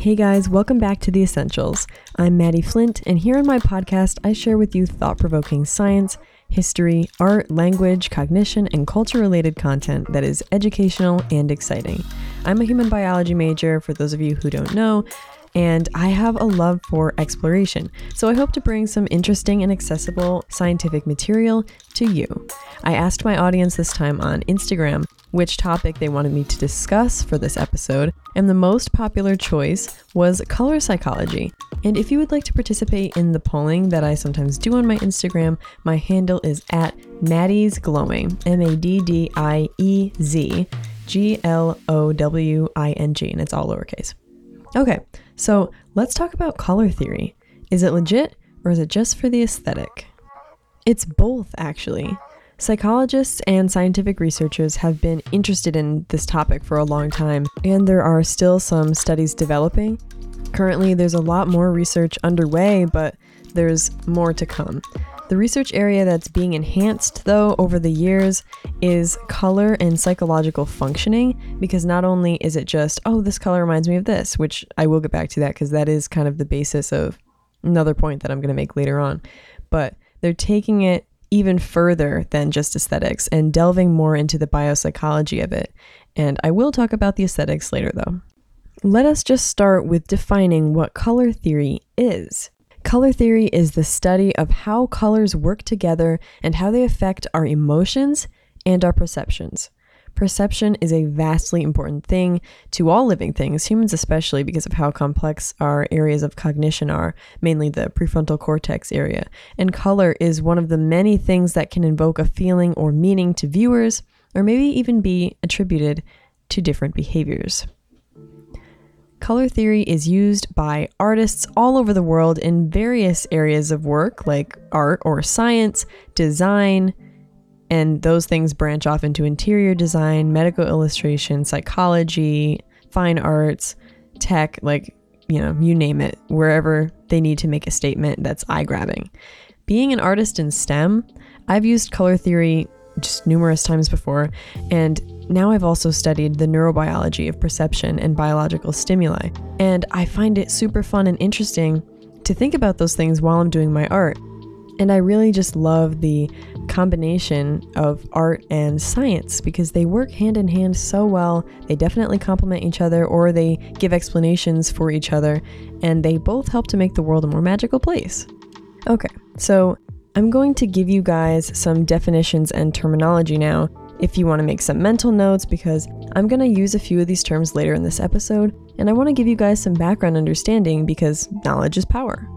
Hey guys, welcome back to The Essentials. I'm Maddie Flint, and here on my podcast, I share with you thought provoking science, history, art, language, cognition, and culture related content that is educational and exciting. I'm a human biology major, for those of you who don't know, and I have a love for exploration, so I hope to bring some interesting and accessible scientific material to you. I asked my audience this time on Instagram which topic they wanted me to discuss for this episode, and the most popular choice was color psychology. And if you would like to participate in the polling that I sometimes do on my Instagram, my handle is at Maddie's Glowing, M A D D I E Z G L O W I N G, and it's all lowercase. Okay, so let's talk about color theory. Is it legit or is it just for the aesthetic? It's both, actually. Psychologists and scientific researchers have been interested in this topic for a long time, and there are still some studies developing. Currently, there's a lot more research underway, but there's more to come. The research area that's being enhanced, though, over the years is color and psychological functioning, because not only is it just, oh, this color reminds me of this, which I will get back to that because that is kind of the basis of another point that I'm going to make later on, but they're taking it even further than just aesthetics and delving more into the biopsychology of it. And I will talk about the aesthetics later, though. Let us just start with defining what color theory is. Color theory is the study of how colors work together and how they affect our emotions and our perceptions. Perception is a vastly important thing to all living things, humans especially, because of how complex our areas of cognition are, mainly the prefrontal cortex area. And color is one of the many things that can invoke a feeling or meaning to viewers, or maybe even be attributed to different behaviors. Color theory is used by artists all over the world in various areas of work like art or science, design, and those things branch off into interior design, medical illustration, psychology, fine arts, tech, like, you know, you name it, wherever they need to make a statement that's eye grabbing. Being an artist in STEM, I've used color theory just numerous times before, and now I've also studied the neurobiology of perception and biological stimuli. And I find it super fun and interesting to think about those things while I'm doing my art. And I really just love the combination of art and science because they work hand in hand so well. They definitely complement each other or they give explanations for each other, and they both help to make the world a more magical place. Okay, so I'm going to give you guys some definitions and terminology now if you want to make some mental notes because I'm going to use a few of these terms later in this episode, and I want to give you guys some background understanding because knowledge is power.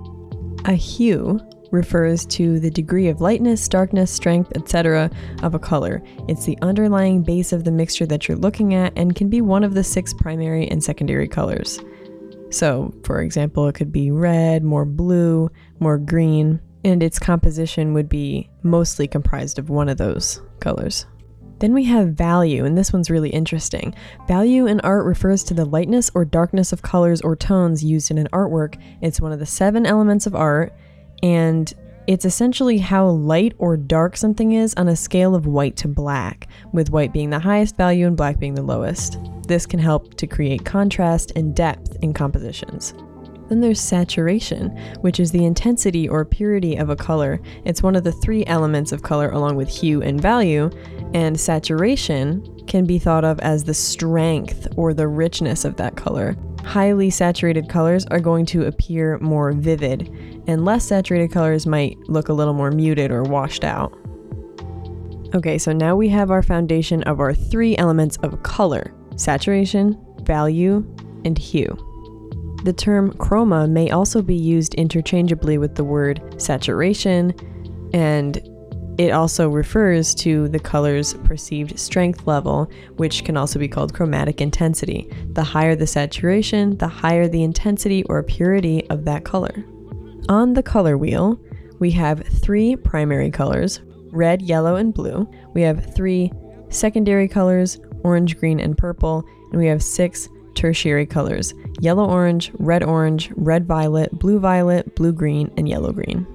A hue refers to the degree of lightness, darkness, strength, etc. of a color. It's the underlying base of the mixture that you're looking at and can be one of the six primary and secondary colors. So, for example, it could be red, more blue, more green, and its composition would be mostly comprised of one of those colors. Then we have value, and this one's really interesting. Value in art refers to the lightness or darkness of colors or tones used in an artwork. It's one of the seven elements of art, and it's essentially how light or dark something is on a scale of white to black, with white being the highest value and black being the lowest. This can help to create contrast and depth in compositions. Then there's saturation, which is the intensity or purity of a color. It's one of the three elements of color along with hue and value, and saturation can be thought of as the strength or the richness of that color. Highly saturated colors are going to appear more vivid, and less saturated colors might look a little more muted or washed out. Okay, so now we have our foundation of our three elements of color saturation, value, and hue. The term chroma may also be used interchangeably with the word saturation, and it also refers to the color's perceived strength level, which can also be called chromatic intensity. The higher the saturation, the higher the intensity or purity of that color. On the color wheel, we have three primary colors red, yellow, and blue. We have three secondary colors orange, green, and purple. And we have six tertiary colors yellow orange, red orange, red violet, blue violet, blue green, and yellow green.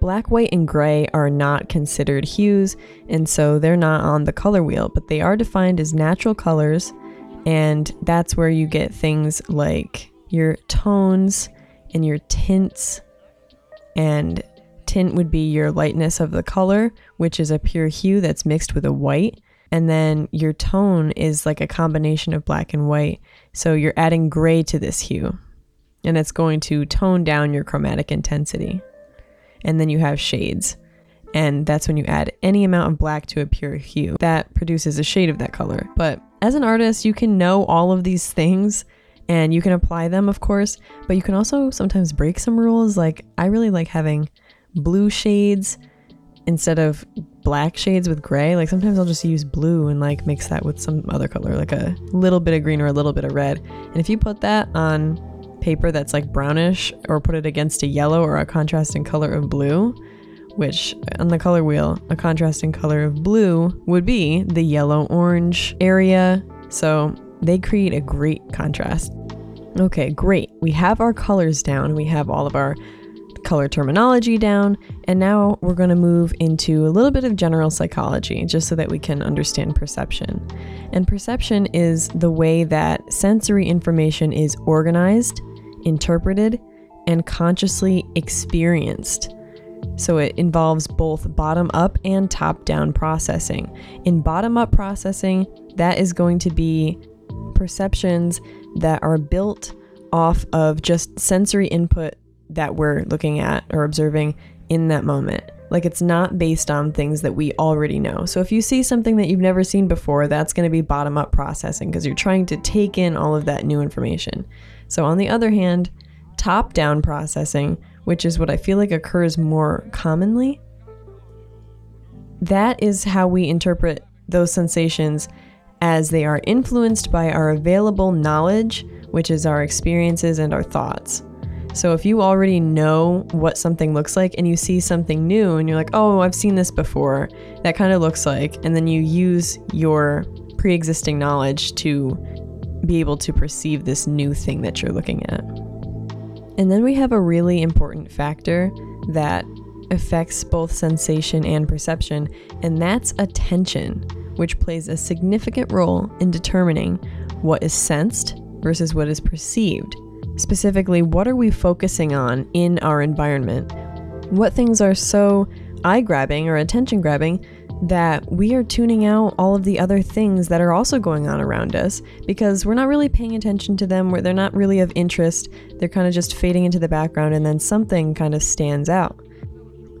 Black, white, and gray are not considered hues, and so they're not on the color wheel, but they are defined as natural colors, and that's where you get things like your tones and your tints. And tint would be your lightness of the color, which is a pure hue that's mixed with a white. And then your tone is like a combination of black and white. So you're adding gray to this hue, and it's going to tone down your chromatic intensity. And then you have shades, and that's when you add any amount of black to a pure hue. That produces a shade of that color. But as an artist, you can know all of these things and you can apply them, of course, but you can also sometimes break some rules. Like, I really like having blue shades instead of black shades with gray. Like, sometimes I'll just use blue and like mix that with some other color, like a little bit of green or a little bit of red. And if you put that on paper that's like brownish or put it against a yellow or a contrasting color of blue, which uh, on the color wheel, a contrasting color of blue would be the yellow orange area. So they create a great contrast. Okay, great. We have our colors down, we have all of our color terminology down, and now we're going to move into a little bit of general psychology just so that we can understand perception. And perception is the way that sensory information is organized, interpreted, and consciously experienced. So it involves both bottom up and top down processing. In bottom up processing, that is going to be perceptions that are built off of just sensory input that we're looking at or observing in that moment. Like it's not based on things that we already know. So if you see something that you've never seen before, that's going to be bottom up processing because you're trying to take in all of that new information. So on the other hand, top down processing, which is what I feel like occurs more commonly, that is how we interpret those sensations as they are influenced by our available knowledge, which is our experiences and our thoughts. So if you already know what something looks like and you see something new and you're like, oh, I've seen this before, that kind of looks like, and then you use your pre existing knowledge to be able to perceive this new thing that you're looking at. And then we have a really important factor that affects both sensation and perception, and that's attention which plays a significant role in determining what is sensed versus what is perceived. Specifically, what are we focusing on in our environment? What things are so eye grabbing or attention grabbing that we are tuning out all of the other things that are also going on around us because we're not really paying attention to them, where they're not really of interest, they're kind of just fading into the background, and then something kind of stands out.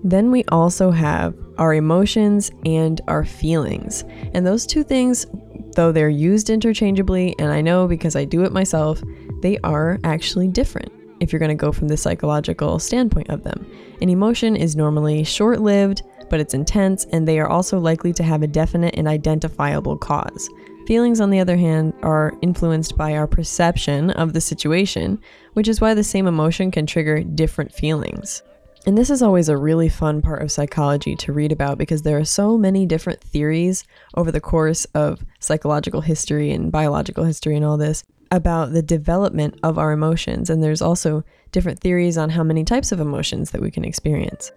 Then we also have our emotions and our feelings. And those two things, though they're used interchangeably, and I know because I do it myself, they are actually different if you're going to go from the psychological standpoint of them. An emotion is normally short lived, but it's intense, and they are also likely to have a definite and identifiable cause. Feelings, on the other hand, are influenced by our perception of the situation, which is why the same emotion can trigger different feelings. And this is always a really fun part of psychology to read about because there are so many different theories over the course of psychological history and biological history and all this about the development of our emotions. And there's also different theories on how many types of emotions that we can experience.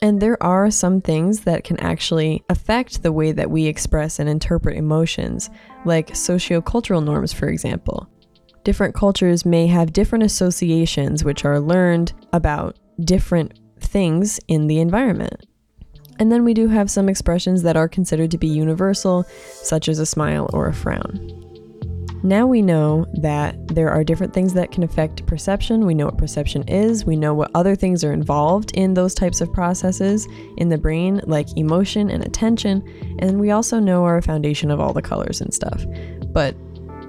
And there are some things that can actually affect the way that we express and interpret emotions, like sociocultural norms, for example. Different cultures may have different associations which are learned about different things in the environment. And then we do have some expressions that are considered to be universal, such as a smile or a frown. Now we know that there are different things that can affect perception. We know what perception is. We know what other things are involved in those types of processes in the brain, like emotion and attention. And we also know our foundation of all the colors and stuff. But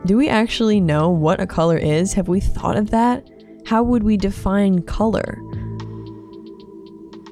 do we actually know what a color is? Have we thought of that? How would we define color?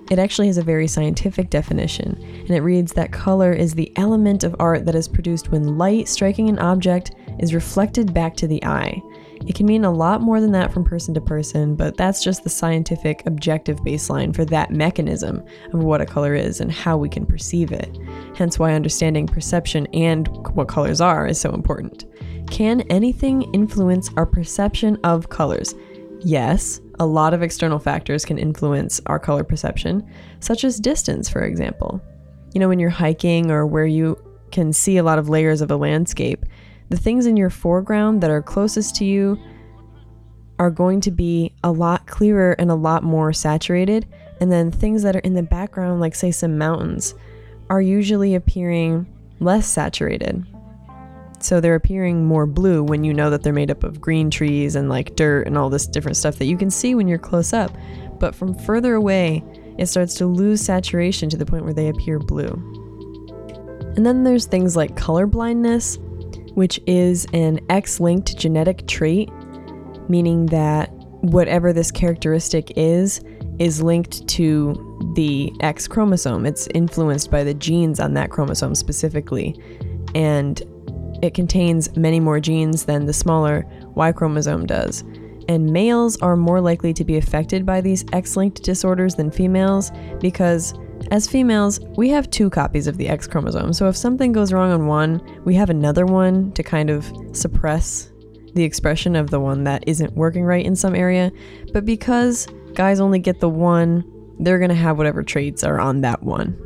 It actually has a very scientific definition, and it reads that color is the element of art that is produced when light striking an object is reflected back to the eye. It can mean a lot more than that from person to person, but that's just the scientific objective baseline for that mechanism of what a color is and how we can perceive it. Hence, why understanding perception and what colors are is so important. Can anything influence our perception of colors? Yes, a lot of external factors can influence our color perception, such as distance, for example. You know, when you're hiking or where you can see a lot of layers of a landscape, the things in your foreground that are closest to you are going to be a lot clearer and a lot more saturated. And then things that are in the background, like, say, some mountains, are usually appearing less saturated. So they're appearing more blue when you know that they're made up of green trees and like dirt and all this different stuff that you can see when you're close up. But from further away, it starts to lose saturation to the point where they appear blue. And then there's things like color blindness, which is an X linked genetic trait, meaning that whatever this characteristic is, is linked to the X chromosome. It's influenced by the genes on that chromosome specifically. And it contains many more genes than the smaller Y chromosome does. And males are more likely to be affected by these X linked disorders than females because, as females, we have two copies of the X chromosome. So if something goes wrong on one, we have another one to kind of suppress the expression of the one that isn't working right in some area. But because guys only get the one, they're going to have whatever traits are on that one.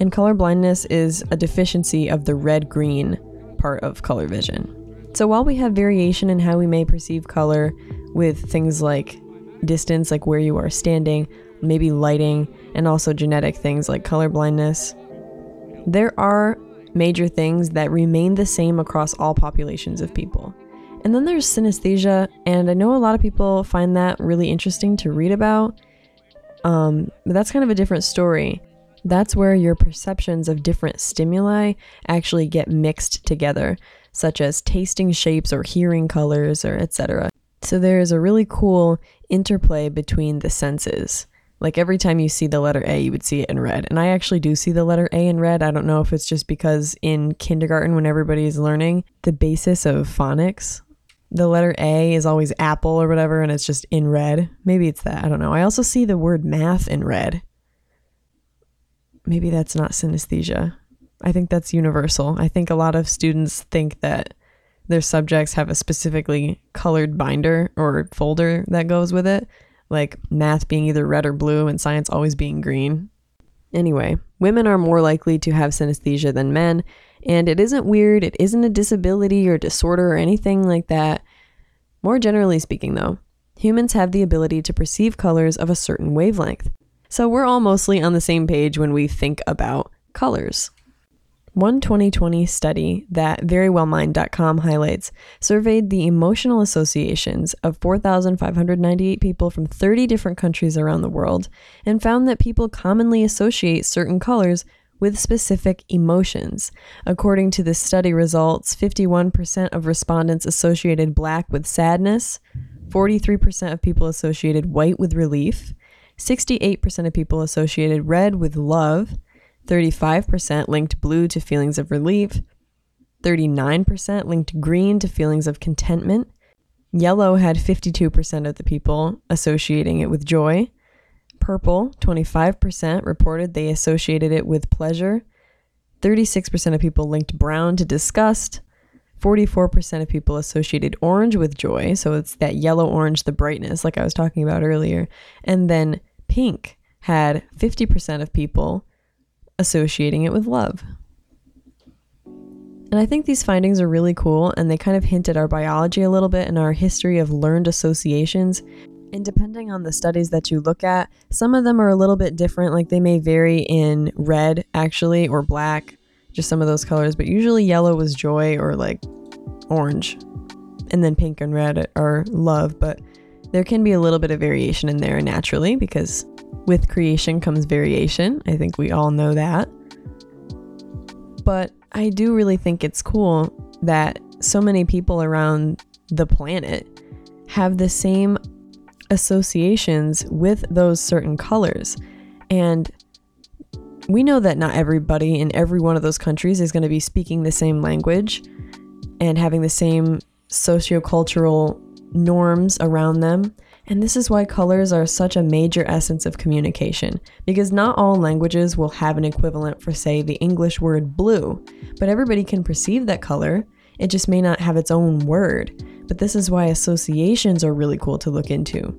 And color blindness is a deficiency of the red green part of color vision. So while we have variation in how we may perceive color with things like distance, like where you are standing, maybe lighting, and also genetic things like color blindness, there are major things that remain the same across all populations of people. And then there's synesthesia, and I know a lot of people find that really interesting to read about. Um, but that's kind of a different story. That's where your perceptions of different stimuli actually get mixed together, such as tasting shapes or hearing colors or etc. So there is a really cool interplay between the senses. Like every time you see the letter A, you would see it in red. And I actually do see the letter A in red. I don't know if it's just because in kindergarten, when everybody is learning the basis of phonics, the letter A is always apple or whatever, and it's just in red. Maybe it's that. I don't know. I also see the word math in red maybe that's not synesthesia. I think that's universal. I think a lot of students think that their subjects have a specifically colored binder or folder that goes with it, like math being either red or blue and science always being green. Anyway, women are more likely to have synesthesia than men, and it isn't weird, it isn't a disability or disorder or anything like that. More generally speaking, though, humans have the ability to perceive colors of a certain wavelength. So we're all mostly on the same page when we think about colors. One 2020 study that verywellmind.com highlights surveyed the emotional associations of 4,598 people from 30 different countries around the world and found that people commonly associate certain colors with specific emotions. According to the study results, 51% of respondents associated black with sadness, 43% of people associated white with relief, 68% of people associated red with love, 35% linked blue to feelings of relief, 39% linked green to feelings of contentment. Yellow had 52% of the people associating it with joy. Purple, 25% reported they associated it with pleasure. 36% of people linked brown to disgust. 44% of people associated orange with joy. So it's that yellow orange, the brightness, like I was talking about earlier. And then pink had 50% of people associating it with love. And I think these findings are really cool and they kind of hint at our biology a little bit and our history of learned associations. And depending on the studies that you look at, some of them are a little bit different. Like they may vary in red, actually, or black, just some of those colors. But usually yellow was joy or like orange. And then pink and red are love. But there can be a little bit of variation in there naturally because with creation comes variation. I think we all know that. But I do really think it's cool that so many people around the planet have the same associations with those certain colors. And we know that not everybody in every one of those countries is going to be speaking the same language and having the same sociocultural norms around them. And this is why colors are such a major essence of communication, because not all languages will have an equivalent for, say, the English word blue, but everybody can perceive that color. It just may not have its own word. But this is why associations are really cool to look into.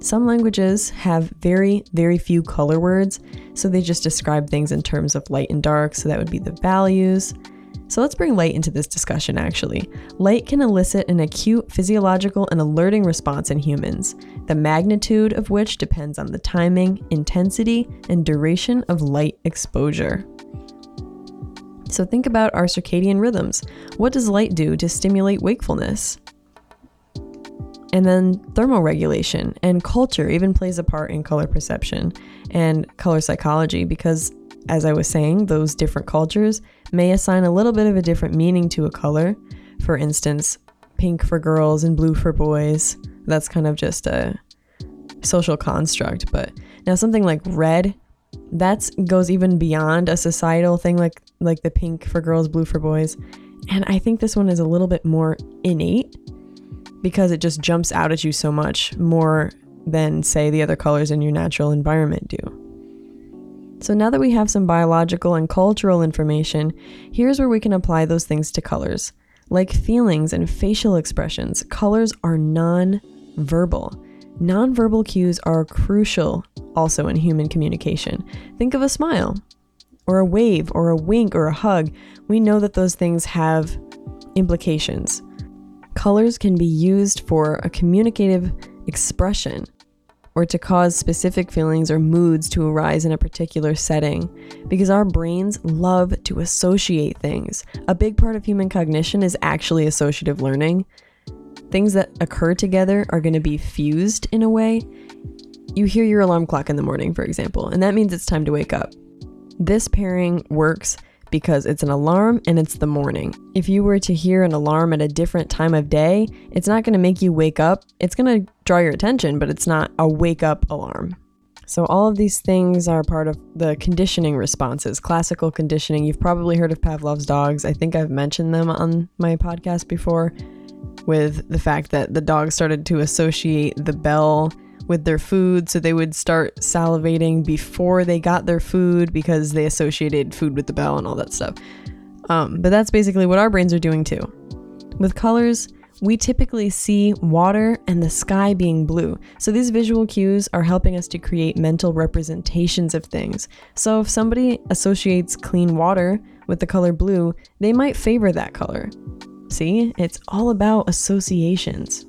Some languages have very, very few color words, so they just describe things in terms of light and dark, so that would be the values. So let's bring light into this discussion actually. Light can elicit an acute physiological and alerting response in humans, the magnitude of which depends on the timing, intensity, and duration of light exposure. So think about our circadian rhythms. What does light do to stimulate wakefulness? And then thermoregulation and culture even plays a part in color perception and color psychology because, as I was saying, those different cultures may assign a little bit of a different meaning to a color. For instance, pink for girls and blue for boys. That's kind of just a social construct. But now something like red, that goes even beyond a societal thing like like the pink for girls, blue for boys. And I think this one is a little bit more innate because it just jumps out at you so much more than, say, the other colors in your natural environment do. So now that we have some biological and cultural information, here's where we can apply those things to colors. Like feelings and facial expressions, colors are non verbal. Nonverbal cues are crucial also in human communication. Think of a smile, or a wave, or a wink, or a hug. We know that those things have implications. Colors can be used for a communicative expression or to cause specific feelings or moods to arise in a particular setting because our brains love to associate things. A big part of human cognition is actually associative learning. Things that occur together are going to be fused in a way. You hear your alarm clock in the morning, for example, and that means it's time to wake up. This pairing works because it's an alarm and it's the morning. If you were to hear an alarm at a different time of day, it's not going to make you wake up. It's going to draw your attention, but it's not a wake up alarm. So, all of these things are part of the conditioning responses, classical conditioning. You've probably heard of Pavlov's dogs. I think I've mentioned them on my podcast before with the fact that the dogs started to associate the bell with their food. So they would start salivating before they got their food because they associated food with the bell and all that stuff. Um, but that's basically what our brains are doing too. With colors, we typically see water and the sky being blue. So these visual cues are helping us to create mental representations of things. So if somebody associates clean water with the color blue, they might favor that color. See, it's all about associations.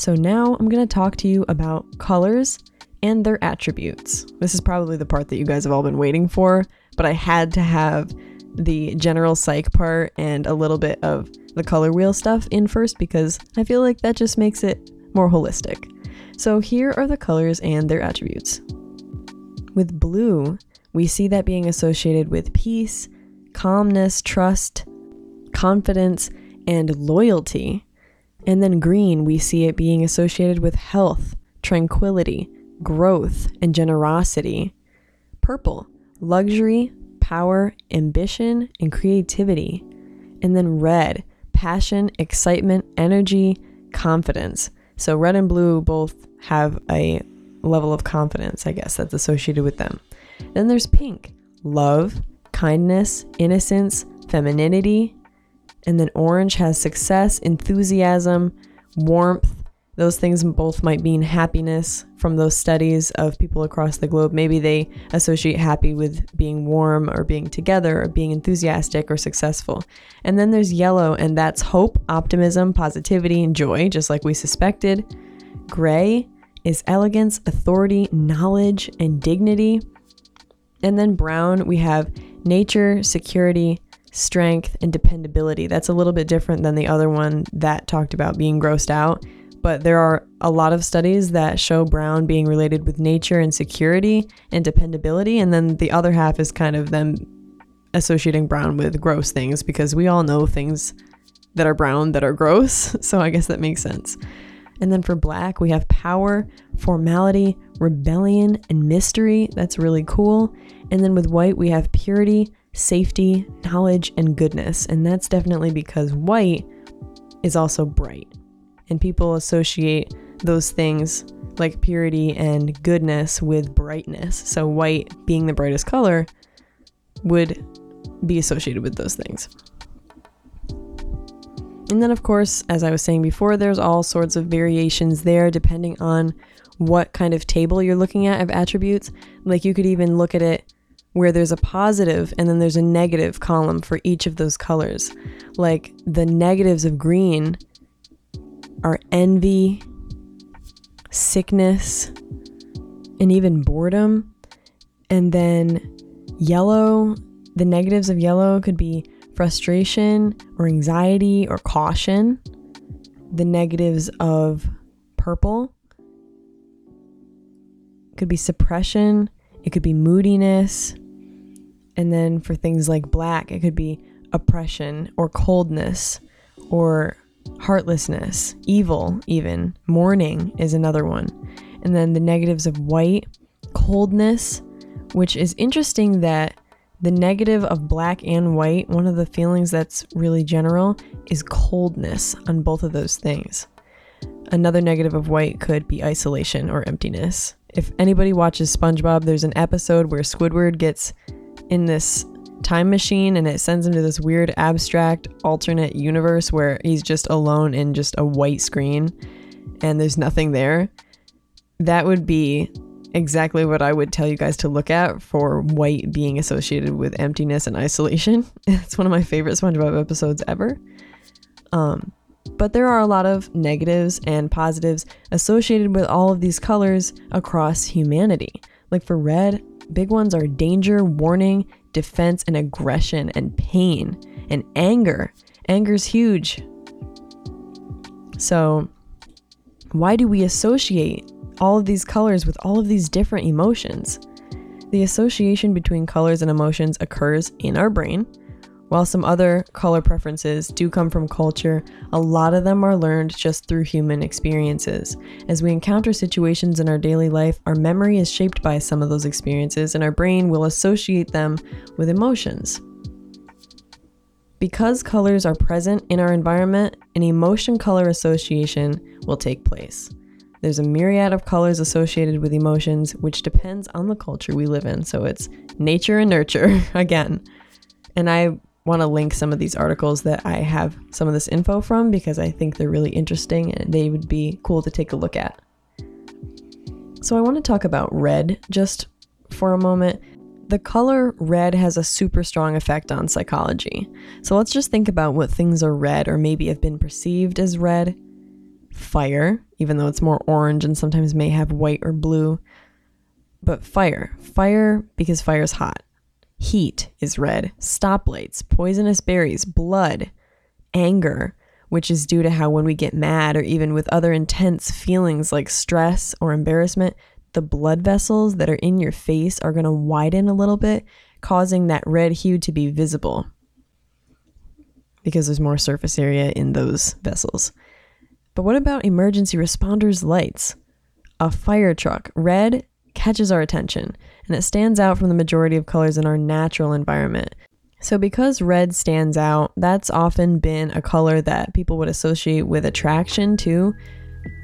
So now I'm going to talk to you about colors and their attributes. This is probably the part that you guys have all been waiting for, but I had to have the general psych part and a little bit of the color wheel stuff in first because I feel like that just makes it more holistic. So here are the colors and their attributes. With blue, we see that being associated with peace, calmness, trust, confidence, and loyalty. And then green, we see it being associated with health, tranquility, growth, and generosity. Purple, luxury, power, ambition, and creativity. And then red, passion, excitement, energy, confidence. So red and blue both have a level of confidence, I guess, that's associated with them. Then there's pink, love, kindness, innocence, femininity, and then orange has success, enthusiasm, warmth. Those things both might mean happiness from those studies of people across the globe. Maybe they associate happy with being warm or being together or being enthusiastic or successful. And then there's yellow, and that's hope, optimism, positivity, and joy, just like we suspected. Gray is elegance, authority, knowledge, and dignity. And then brown, we have nature, security, strength, and dependability. That's a little bit different than the other one that talked about being grossed out. But there are a lot of studies that show brown being related with nature and security and dependability. And then the other half is kind of them associating brown with gross things because we all know things that are brown that are gross. So I guess that makes sense. And then for black, we have power, formality, rebellion, and mystery. That's really cool. And then with white, we have purity, safety, knowledge, and goodness. And that's definitely because white is also bright. And people associate those things like purity and goodness with brightness. So, white being the brightest color would be associated with those things. And then, of course, as I was saying before, there's all sorts of variations there depending on what kind of table you're looking at of attributes. Like, you could even look at it where there's a positive and then there's a negative column for each of those colors. Like the negatives of green are envy, sickness, and even boredom. And then yellow, the negatives of yellow could be frustration or anxiety or caution. The negatives of purple could be suppression, it could be moodiness. And then for things like black, it could be oppression or coldness or heartlessness, evil, even. Mourning is another one. And then the negatives of white, coldness, which is interesting that the negative of black and white, one of the feelings that's really general is coldness on both of those things. Another negative of white could be isolation or emptiness. If anybody watches SpongeBob, there's an episode where Squidward gets in this time machine and it sends him to this weird abstract alternate universe where he's just alone in just a white screen and there's nothing there. That would be exactly what I would tell you guys to look at for white being associated with emptiness and isolation. It's one of my favorite SpongeBob episodes ever. Um, but there are a lot of negatives and positives associated with all of these colors across humanity. Like for red, big ones are danger, warning, defense, and aggression, and pain, and anger. Anger's huge. So, why do we associate all of these colors with all of these different emotions? The association between colors and emotions occurs in our brain. While some other color preferences do come from culture, a lot of them are learned just through human experiences. As we encounter situations in our daily life, our memory is shaped by some of those experiences, and our brain will associate them with emotions. Because colors are present in our environment, an emotion color association will take place. There's a myriad of colors associated with emotions, which depends on the culture we live in. So it's nature and nurture again. And I want to link some of these articles that I have some of this info from because I think they're really interesting and they would be cool to take a look at. So I want to talk about red just for a moment. The color red has a super strong effect on psychology. So let's just think about what things are red or maybe have been perceived as red fire, even though it's more orange and sometimes may have white or blue. But fire. Fire because fire's hot. Heat is red. Stoplights, poisonous berries, blood, anger, which is due to how when we get mad or even with other intense feelings like stress or embarrassment, the blood vessels that are in your face are going to widen a little bit, causing that red hue to be visible because there's more surface area in those vessels. But what about emergency responders' lights? A fire truck, red, catches our attention, and it stands out from the majority of colors in our natural environment. So, because red stands out, that's often been a color that people would associate with attraction too.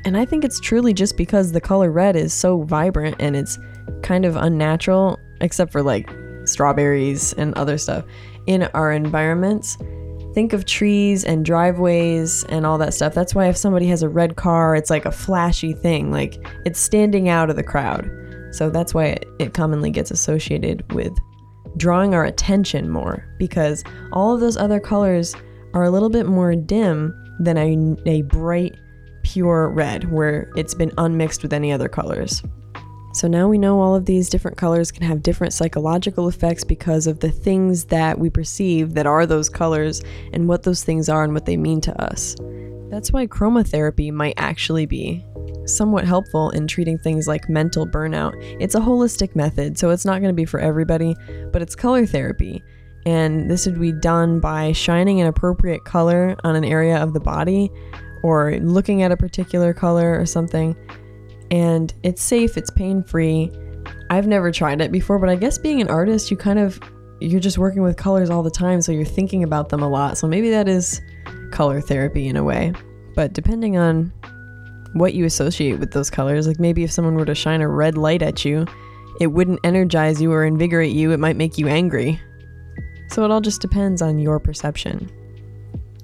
And I think it's truly just because the color red is so vibrant and it's kind of unnatural, except for like strawberries and other stuff, in our environments think of trees and driveways and all that stuff. That's why if somebody has a red car, it's like a flashy thing, like it's standing out of the crowd. So that's why it, commonly gets associated with drawing our attention more because all of those other colors are a little bit more dim than a, a bright, pure red where it's been unmixed with any other colors. So now we know all of these different colors can have different psychological effects because of the things that we perceive that are those colors and what those things are and what they mean to us. That's why chromotherapy might actually be somewhat helpful in treating things like mental burnout. It's a holistic method, so it's not going to be for everybody, but it's color therapy. And this would be done by shining an appropriate color on an area of the body or looking at a particular color or something and it's safe, it's pain free. I've never tried it before, but I guess being an artist, you kind of you're just working with colors all the time, so you're thinking about them a lot. So maybe that is color therapy in a way. But depending on what you associate with those colors, like maybe if someone were to shine a red light at you, it wouldn't energize you or invigorate you, it might make you angry. So it all just depends on your perception.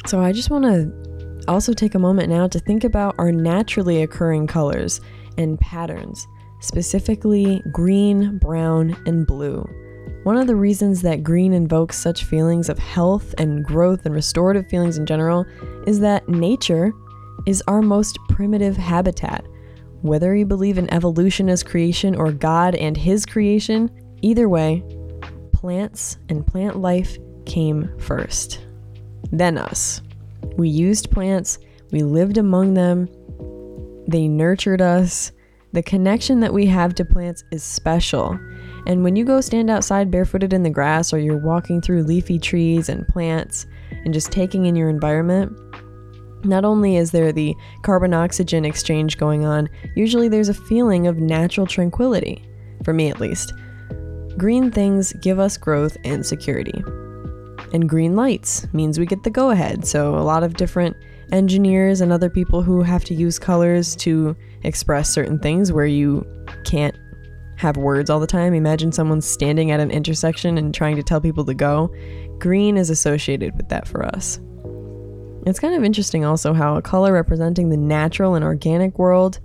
So I just want to also take a moment now to think about our naturally occurring colors and patterns, specifically green, brown, and blue. One of the reasons that green invokes such feelings of health and growth and restorative feelings in general is that nature is our most primitive habitat. Whether you believe in evolution as creation or God and His creation, either way, plants and plant life came first. Then us. We used plants, we lived among them, they nurtured us. The connection that we have to plants is special. And when you go stand outside barefooted in the grass or you're walking through leafy trees and plants and just taking in your environment, not only is there the carbon oxygen exchange going on, usually there's a feeling of natural tranquility, for me at least. Green things give us growth and security. And green lights means we get the go ahead, so a lot of different engineers and other people who have to use colors to express certain things where you can't have words all the time. Imagine someone standing at an intersection and trying to tell people to go. Green is associated with that for us. It's kind of interesting also how a color representing the natural and organic world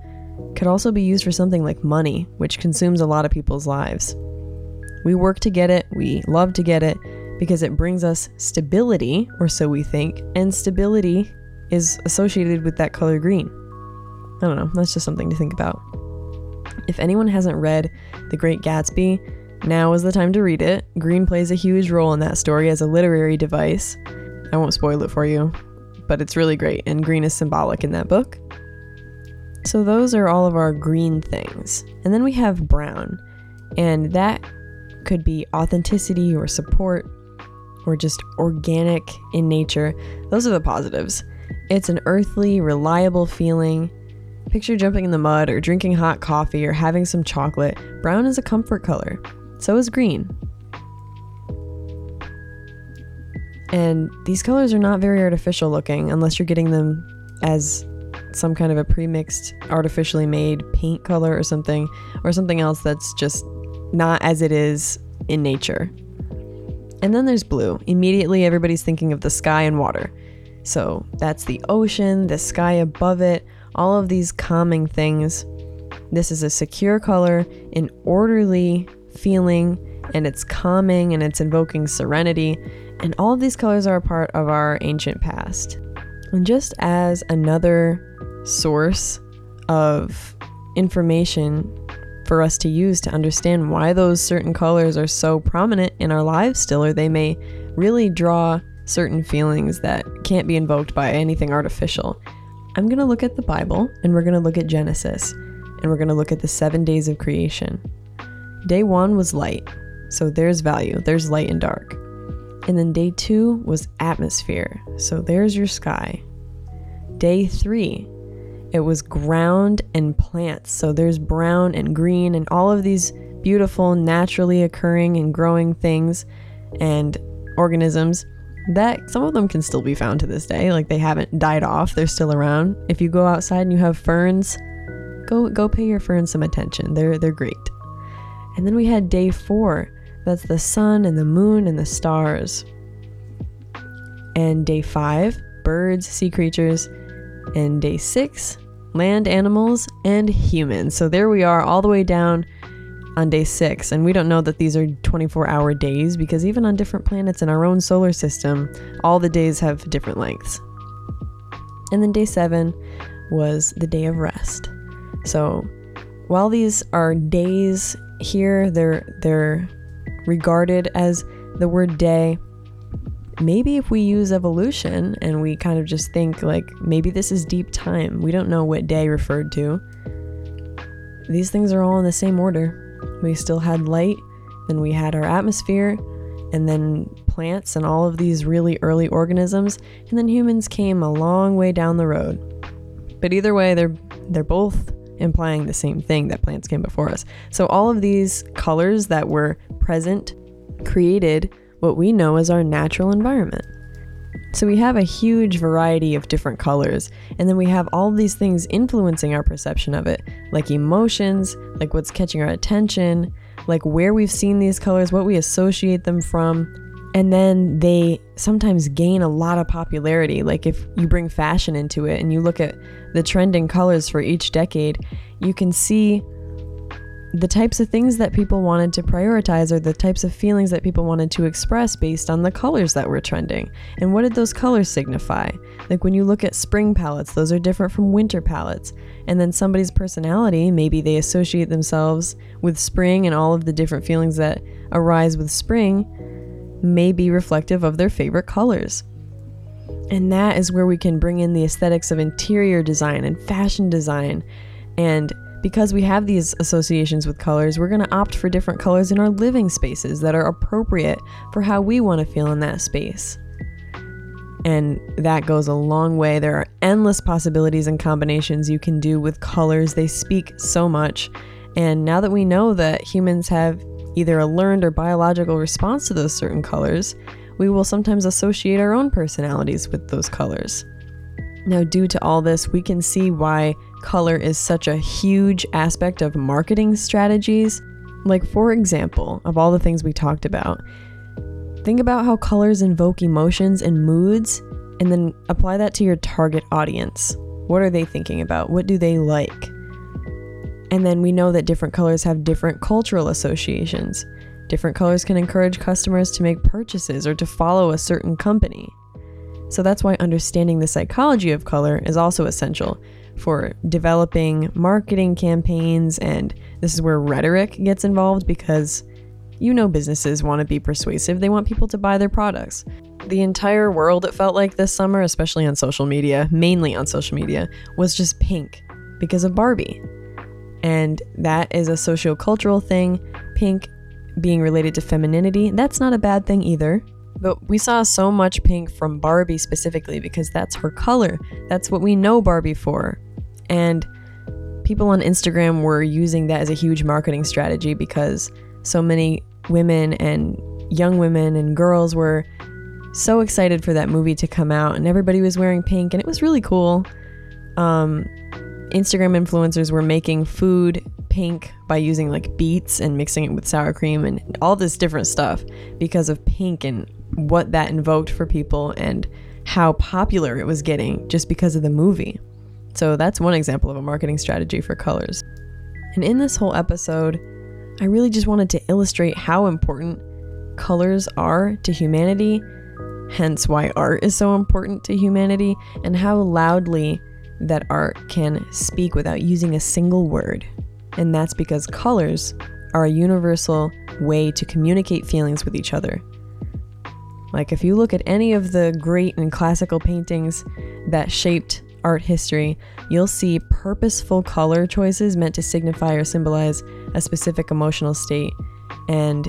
could also be used for something like money, which consumes a lot of people's lives. We work to get it, we love to get it, because it brings us stability, or so we think, and stability is associated with that color green. I don't know, that's just something to think about. If anyone hasn't read The Great Gatsby, now is the time to read it. Green plays a huge role in that story as a literary device. I won't spoil it for you, but it's really great, and green is symbolic in that book. So, those are all of our green things. And then we have brown, and that could be authenticity or support or just organic in nature. Those are the positives. It's an earthly, reliable feeling. Picture jumping in the mud or drinking hot coffee or having some chocolate. Brown is a comfort color. So is green. And these colors are not very artificial looking unless you're getting them as some kind of a pre-mixed artificially made paint color or something or something else that's just not as it is in nature. And then there's blue. Immediately everybody's thinking of the sky and water. So that's the ocean, the sky above it, all of these calming things. This is a secure color, an orderly feeling, and it's calming and it's invoking serenity. And all of these colors are a part of our ancient past. And just as another source of information for us to use to understand why those certain colors are so prominent in our lives still, or they may really draw certain feelings that can't be invoked by anything artificial. I'm going to look at the Bible and we're going to look at Genesis and we're going to look at the seven days of creation. Day one was light, so there's value, there's light and dark. And then day two was atmosphere, so there's your sky. Day three, it was ground and plants, so there's brown and green and all of these beautiful, naturally occurring and growing things and organisms that some of them can still be found to this day. Like they haven't died off, they're still around. If you go outside and you have ferns, go go pay your ferns some attention. They're they're great. And then we had day 4. That's the sun and the moon and the stars. And day 5, birds, sea creatures, and day 6, land animals and humans. So there we are all the way down on day six. And we don't know that these are 24 hour days because even on different planets in our own solar system, all the days have different lengths. And then day seven was the day of rest. So while these are days here, they're they're regarded as the word day. Maybe if we use evolution and we kind of just think like maybe this is deep time, we don't know what day referred to. These things are all in the same order. We still had light, then we had our atmosphere, and then plants and all of these really early organisms, and then humans came a long way down the road. But either way, they're they're both implying the same thing that plants came before us. So all of these colors that were present created what we know as our natural environment. So we have a huge variety of different colors, and then we have all these things influencing our perception of it, like emotions, like what's catching our attention, like where we've seen these colors, what we associate them from. And then they sometimes gain a lot of popularity. Like if you bring fashion into it and you look at the trending colors for each decade, you can see the types of things that people wanted to prioritize are the types of feelings that people wanted to express based on the colors that were trending. And what did those colors signify? Like when you look at spring palettes, those are different from winter palettes. And then somebody's personality, maybe they associate themselves with spring and all of the different feelings that arise with spring, may be reflective of their favorite colors. And that is where we can bring in the aesthetics of interior design and fashion design and because we have these associations with colors, we're going to opt for different colors in our living spaces that are appropriate for how we want to feel in that space. And that goes a long way. There are endless possibilities and combinations you can do with colors. They speak so much. And now that we know that humans have either a learned or biological response to those certain colors, we will sometimes associate our own personalities with those colors. Now, due to all this, we can see why color is such a huge aspect of marketing strategies. Like, for example, of all the things we talked about, think about how colors invoke emotions and moods, and then apply that to your target audience. What are they thinking about? What do they like? And then we know that different colors have different cultural associations. Different colors can encourage customers to make purchases or to follow a certain company. So that's why understanding the psychology of color is also essential for developing marketing campaigns. And this is where rhetoric gets involved because you know businesses want to be persuasive, they want people to buy their products. The entire world, it felt like this summer, especially on social media, mainly on social media, was just pink because of Barbie. And that is a sociocultural thing. Pink being related to femininity, that's not a bad thing either. But we saw so much pink from Barbie specifically because that's her color. That's what we know Barbie for. And people on Instagram were using that as a huge marketing strategy because so many women and young women and girls were so excited for that movie to come out and everybody was wearing pink and it was really cool. Um, Instagram influencers were making food pink by using like beets and mixing it with sour cream and all this different stuff because of pink and what that invoked for people and how popular it was getting just because of the movie. So that's one example of a marketing strategy for colors. And in this whole episode, I really just wanted to illustrate how important colors are to humanity, hence why art is so important to humanity, and how loudly that art can speak without using a single word. And that's because colors are a universal way to communicate feelings with each other. Like, if you look at any of the great and classical paintings that shaped art history, you'll see purposeful color choices meant to signify or symbolize a specific emotional state, and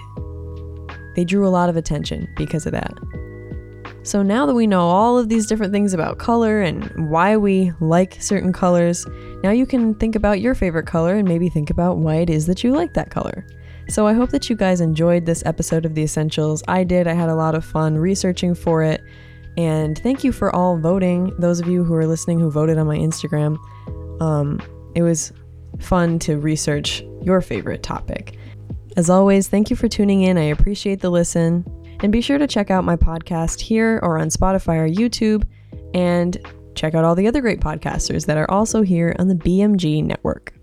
they drew a lot of attention because of that. So now that we know all of these different things about color and why we like certain colors, now you can think about your favorite color and maybe think about why it is that you like that color. So I hope that you guys enjoyed this episode of The Essentials. I did. I had a lot of fun researching for it. And thank you for all voting. Those of you who are listening who voted on my Instagram. Um, it was fun to research your favorite topic. As always, thank you for tuning in. I appreciate the listen. And be sure to check out my podcast here or on Spotify or YouTube. And check out all the other great podcasters that are also here on the BMG network.